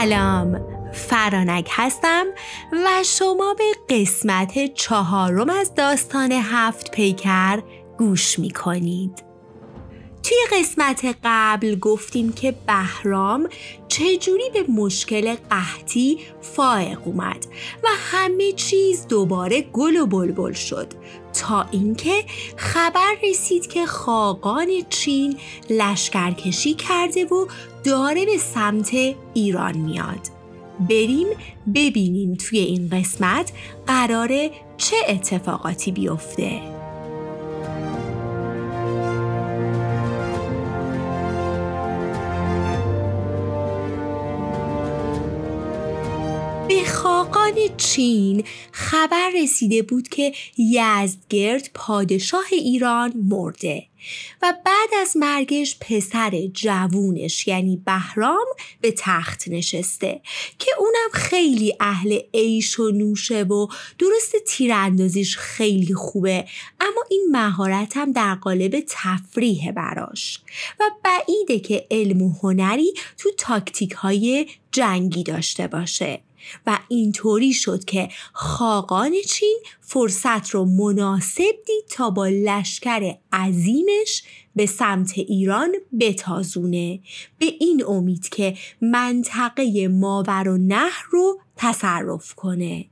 سلام فرانک هستم و شما به قسمت چهارم از داستان هفت پیکر گوش می کنید. توی قسمت قبل گفتیم که بهرام چجوری به مشکل قحطی فائق اومد و همه چیز دوباره گل و بلبل شد تا اینکه خبر رسید که خاقان چین لشکرکشی کرده و داره به سمت ایران میاد. بریم ببینیم توی این قسمت قراره چه اتفاقاتی بیفته. خاقان چین خبر رسیده بود که یزدگرد پادشاه ایران مرده و بعد از مرگش پسر جوونش یعنی بهرام به تخت نشسته که اونم خیلی اهل عیش و نوشه و درست تیراندازیش خیلی خوبه اما این مهارت هم در قالب تفریح براش و بعیده که علم و هنری تو تاکتیک های جنگی داشته باشه. و اینطوری شد که خاقان چین فرصت رو مناسب دید تا با لشکر عظیمش به سمت ایران بتازونه. به این امید که منطقه ماور و نهر رو تصرف کنه.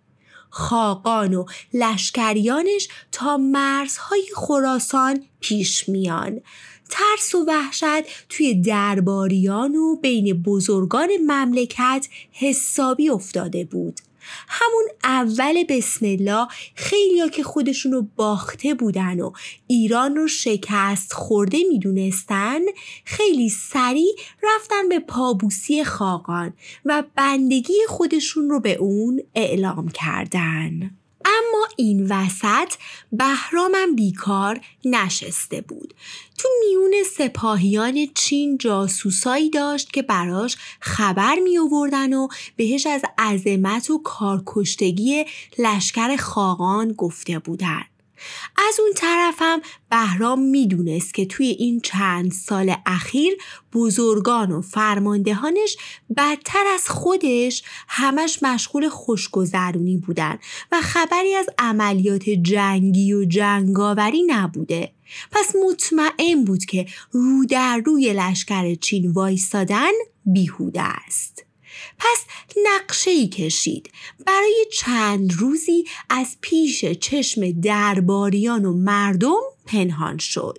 خاقان و لشکریانش تا مرزهای خراسان پیش میان. ترس و وحشت توی درباریان و بین بزرگان مملکت حسابی افتاده بود. همون اول بسم الله خیلیا که خودشونو باخته بودن و ایران رو شکست خورده می‌دونستن خیلی سریع رفتن به پابوسی خاقان و بندگی خودشون رو به اون اعلام کردن. اما این وسط بهرامم بیکار نشسته بود. تو میون سپاهیان چین جاسوسایی داشت که براش خبر می آوردن و بهش از عظمت و کارکشتگی لشکر خاقان گفته بودن از اون طرفم بهرام می‌دونست که توی این چند سال اخیر بزرگان و فرماندهانش بدتر از خودش همش مشغول خوشگذرونی بودن و خبری از عملیات جنگی و جنگاوری نبوده. پس مطمئن بود که رو در روی لشکر چین وایستادن بیهوده است. پس نقشه ای کشید. برای چند روزی از پیش چشم درباریان و مردم پنهان شد.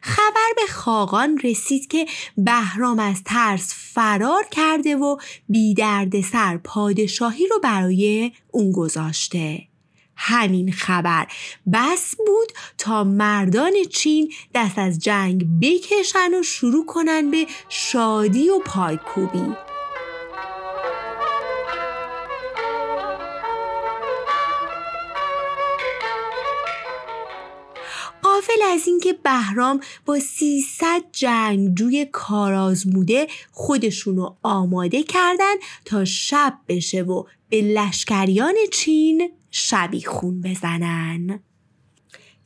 خبر به خاقان رسید که بهرام از ترس فرار کرده و بی سر پادشاهی رو برای اون گذاشته. همین خبر بس بود تا مردان چین دست از جنگ بکشن و شروع کنن به شادی و پایکوبی. قافل از اینکه بهرام با 300 جنگجوی کارازموده خودشونو آماده کردن تا شب بشه و به لشکریان چین شبی خون بزنن.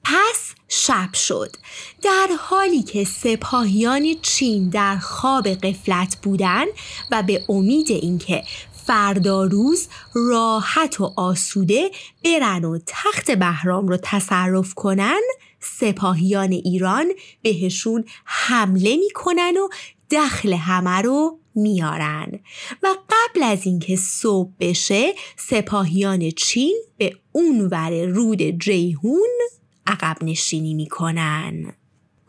پس شب شد. در حالی که سپاهیان چین در خواب قفلت بودن و به امید اینکه فردا روز راحت و آسوده برن و تخت بهرام رو تصرف کنن سپاهیان ایران بهشون حمله می‌کنن و دخل همه رو میارن. و قبل از اینکه صبح بشه سپاهیان چین به اونور رود جیهون عقب نشینی می‌کنن.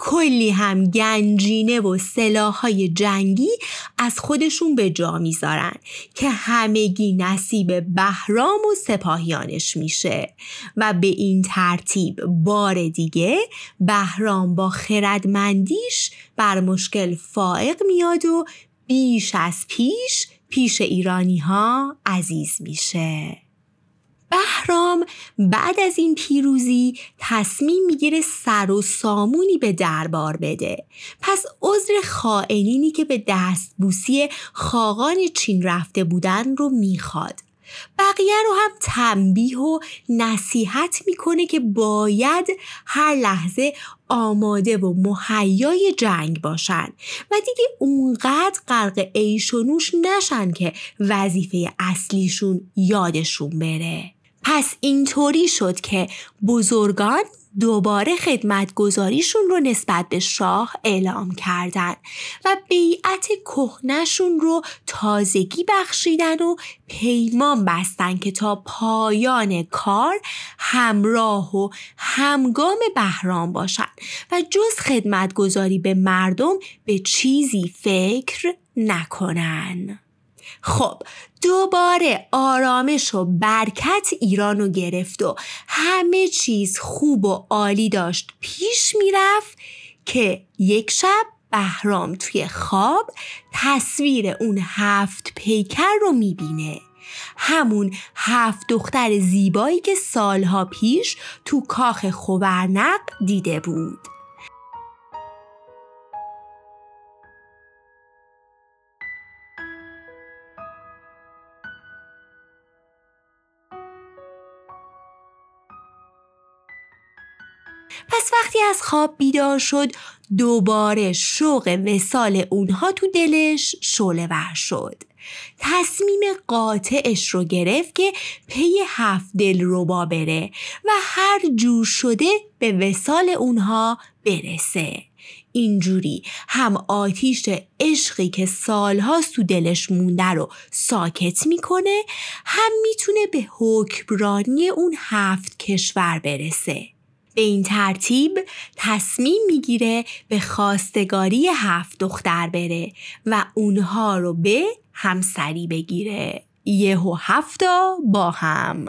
کلی هم گنجینه و سلاحهای جنگی از خودشون به جا می‌ذارن که همگی نصیب بهرام و سپاهیانش میشه. و به این ترتیب بار دیگه بهرام با خردمندیش بر مشکل فائق میاد و بیش از پیش پیش ایرانی ها عزیز میشه. بهرام بعد از این پیروزی تصمیم می‌گیره سر و سامونی به دربار بده. پس عذر خائنینی که به دستبوسی خاقان چین رفته بودن رو می‌خواد. بقیه رو هم تنبیه و نصیحت می‌کنه که باید هر لحظه آماده و مهیای جنگ باشن و دیگه اونقدر غرق عیش و نوش نشن که وظیفه اصلیشون یادشون بره. پس اینطوری شد که بزرگان دوباره خدمتگذاریشون رو نسبت به شاه اعلام کردن و بیعت کهنشون رو تازگی بخشیدن و پیمان بستن که تا پایان کار همراه و همگام بهرام باشن و جز خدمتگذاری به مردم به چیزی فکر نکنن. خب دوباره آرامش و برکت ایران رو گرفت و همه چیز خوب و عالی داشت. پیش می‌رفت که یک شب بهرام توی خواب تصویر اون هفت پیکر رو می‌بینه. همون هفت دختر زیبایی که سالها پیش تو کاخ خوبرنق دیده بود. پس وقتی از خواب بیدار شد دوباره شوق وسال اونها تو دلش شعله ور شد. تصمیم قاطعش رو گرفت که پی هفت دل با بره و هر جور شده به وسال اونها برسه. اینجوری هم آتیش عشقی که سالها تو دلش مونده رو ساکت می‌کنه هم می‌تونه به حکمرانی اون هفت کشور برسه. به این ترتیب تصمیم می‌گیره به خواستگاری هفت دختر بره و اونها رو به همسری بگیره. یهو هفتا با هم.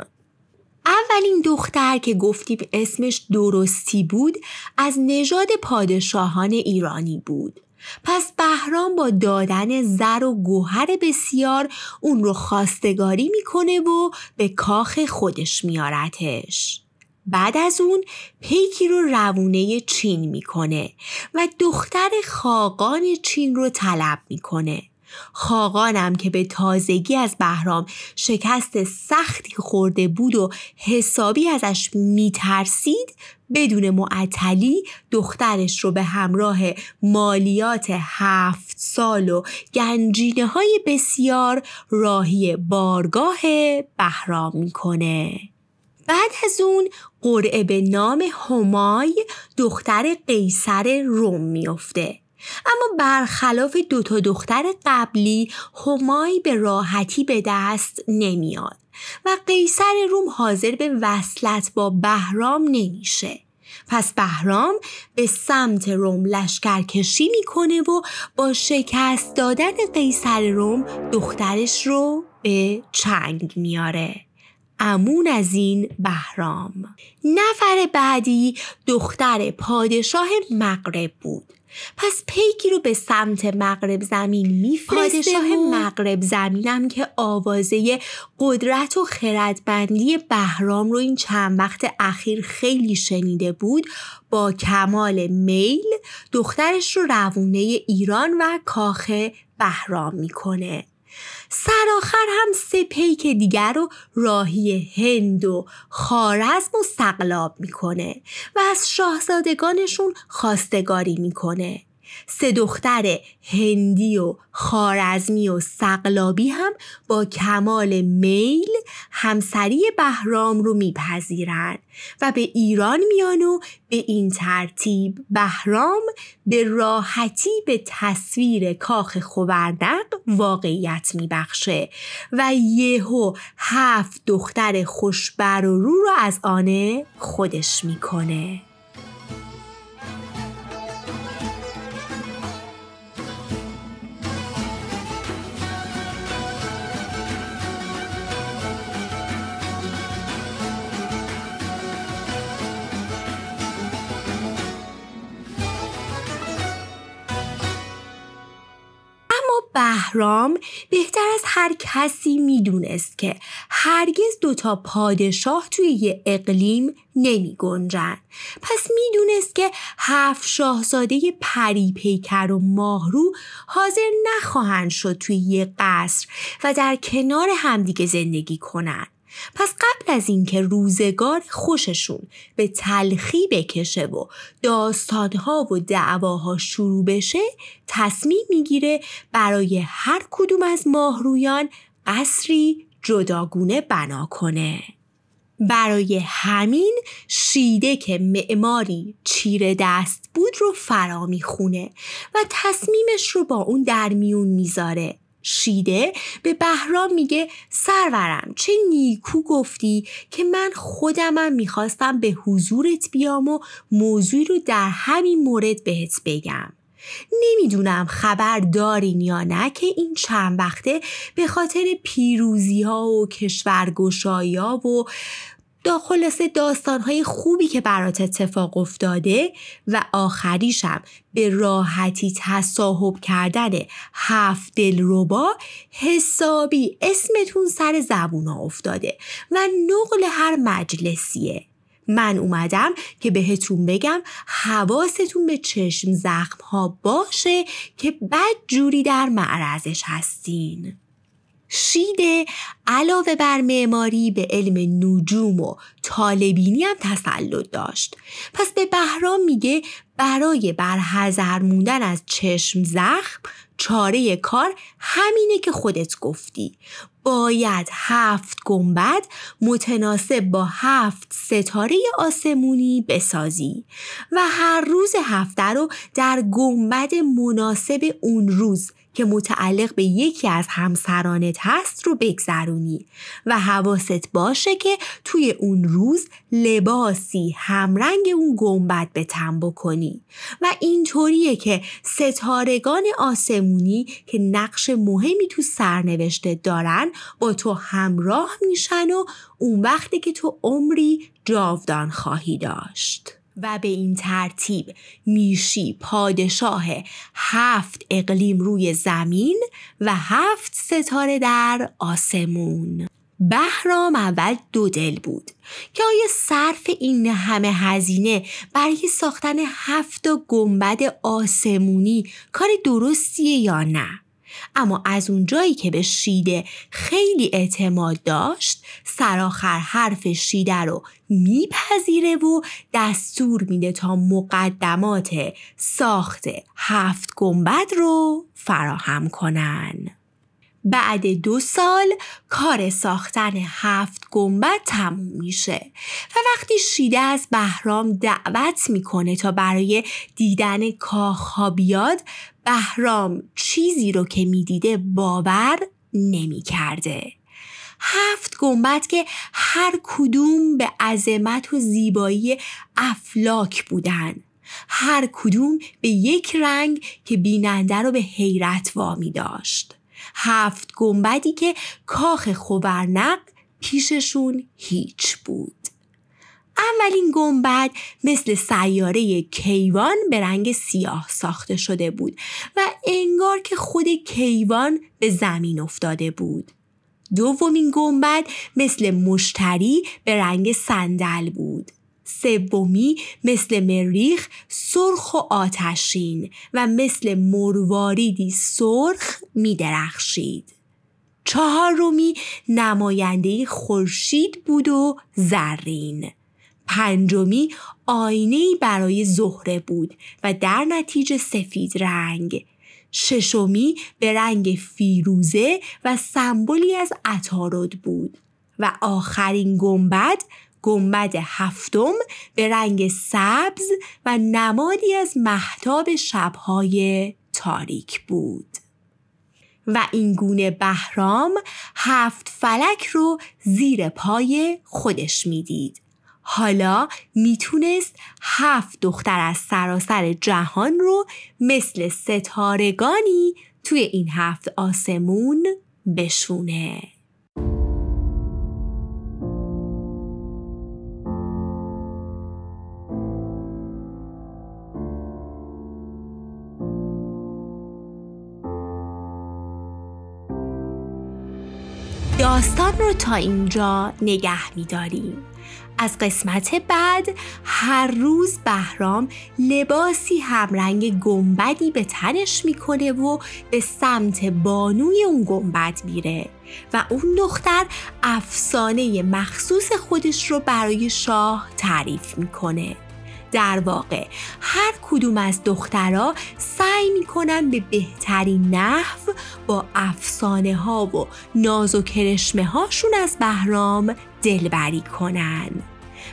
اولین دختر که گفتیم اسمش درستی بود از نژاد پادشاهان ایرانی بود. پس بهرام با دادن زر و گوهر بسیار اون رو خواستگاری می‌کنه و به کاخ خودش میارتش بعد از اون پیکی رو روونه چین می‌کنه و دختر خاقان چین رو طلب می‌کنه. خاقانم که به تازگی از بهرام شکست سختی خورده بود و حسابی ازش میترسید بدون معطلی دخترش رو به همراه مالیات هفت سال و گنجینه های بسیار راهی بارگاه بهرام می‌کنه. بعد از اون قرعه به نام همای دختر قیصر روم میافته. اما برخلاف دوتا دختر قبلی همای به راحتی به دست نمیاد و قیصر روم حاضر به وصلت با بهرام نمیشه. پس بهرام به سمت روم لشکرکشی می‌کنه و با شکست دادن قیصر روم دخترش رو به چنگ میاره امون از این بهرام. نفر بعدی دختر پادشاه مغرب بود. پس پیکی رو به سمت مغرب زمین میفرسته پادشاه مغرب زمینم که آوازه قدرت و خردبندی بهرام رو این چند وقت اخیر خیلی شنیده بود با کمال میل دخترش رو روونه ایران و کاخ بهرام می‌کنه. سرآخر هم سه پیک دیگر رو راهی هند و خارزم و سقلاب می‌کنه و از شاهزادگانشون خواستگاری می‌کنه. سه دختر هندی و خارزمی و سقلابی هم با کمال میل همسری بهرام رو میپذیرند و به ایران میان و به این ترتیب بهرام به راحتی به تصویر کاخ خوبردق واقعیت میبخشه و یهو هفت دختر خوشبر و رو رو از آنه خودش می‌کنه. بهرام بهتر از هر کسی می‌دونست که هرگز دوتا پادشاه توی یه اقلیم نمی گنجن. پس می‌دونست که هفت شاهزاده پری پیکر و ماهرو حاضر نخواهند شد توی یه قصر و در کنار همدیگه زندگی کنن. پس قبل از اینکه روزگار خوششون به تلخی بکشه و داستانها و دعواها شروع بشه تصمیم می‌گیره برای هر کدوم از ماهرویان قصری جداگونه بنا کنه. برای همین شیده که معماری چیره دست بود رو فرا می‌خونه و تصمیمش رو با اون در میون می‌ذاره شیده به بهرام میگه سرورم چه نیکو گفتی که من خودمم می‌خواستم به حضورت بیام و موضوعی رو در همین مورد بهت بگم. نمی‌دونم خبر دارین یا نه که این چند وقته به خاطر پیروزی ها و کشورگشایی ها و دا خلاصه داستانهای خوبی که برات اتفاق افتاده و آخریشم به راحتی تصاحب کردن هفت دلربا حسابی اسمتون سر زبون افتاده و نقل هر مجلسیه. من اومدم که بهتون بگم حواستون به چشم زخم ها باشه که بد جوری در معرضش هستین. شیده علاوه بر معماری به علم نجوم و طالبینی هم تسلط داشت. پس به بهرام میگه برای برحضر موندن از چشم زخم چاره کار همینه که خودت گفتی. باید هفت گنبد متناسب با هفت ستاره آسمونی بسازی و هر روز هفته رو در گنبد مناسب اون روز که متعلق به یکی از همسرانت هست رو بگذرونی و حواست باشه که توی اون روز لباسی همرنگ اون گنبد به تن بکنی و اینطوریه که ستارگان آسمونی که نقش مهمی تو سرنوشته دارن با تو همراه میشن و اون وقتی که تو عمری جاودان خواهی داشت. و به این ترتیب میشی پادشاه هفت اقلیم روی زمین و هفت ستاره در آسمون. بهرام اول دو دل بود که آیا صرف این همه هزینه برای ساختن هفت گنبد آسمونی کار درستیه یا نه؟ اما از اونجایی که به شیده خیلی اعتماد داشت سراخر حرف شیده رو میپذیره و دستور میده تا مقدمات ساخت هفت گنبد رو فراهم کنن. بعد دو سال کار ساختن هفت گنبد تموم میشه و وقتی شیده از بهرام دعوت می‌کنه تا برای دیدن کاخ بیاد بهرام چیزی رو که می‌دیده باور نمی‌کرده. هفت گنبد که هر کدوم به عظمت و زیبایی افلاک بودن. هر کدوم به یک رنگ که بیننده رو به حیرت وامی داشت. هفت گنبدی که کاخ خوبرنق پیششون هیچ بود. اولین گنبد مثل سیاره کیوان به رنگ سیاه ساخته شده بود و انگار که خود کیوان به زمین افتاده بود. دومین گنبد مثل مشتری به رنگ صندل بود. سومی مثل مریخ سرخ و آتشین و مثل مرواریدی سرخ می درخشید. چهارمی نماینده خورشید بود و زرین. پنجمی آینه برای زهره بود و در نتیجه سفید رنگ. ششمی به رنگ فیروزه و سمبولی از عطارد بود. و آخرین گنبد گنبد هفتم به رنگ سبز و نمادی از محتاب شبهای تاریک بود. و این گونه بهرام هفت فلک رو زیر پای خودش می‌دید. حالا می‌تونست هفت دختر از سراسر جهان رو مثل ستارگانی توی این هفت آسمون بشونه. داستان رو تا اینجا نگه میداریم. از قسمت بعد هر روز بهرام لباسی همرنگ گنبدی به تنش می‌کنه و به سمت بانوی اون گنبد میره و اون دختر افسانه مخصوص خودش رو برای شاه تعریف می‌کنه. در واقع. هر کدوم از دخترها سعی می‌کنن به بهترین نحو با افسانه ها و ناز و کرشمه هاشون از بهرام دلبری کنن.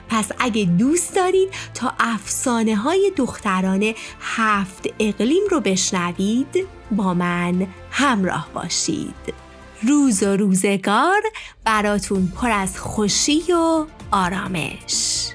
پس اگه دوست دارید تا افسانه های دختران هفت اقلیم رو بشنوید با من همراه باشید. روز و روزگار براتون پر از خوشی و آرامش.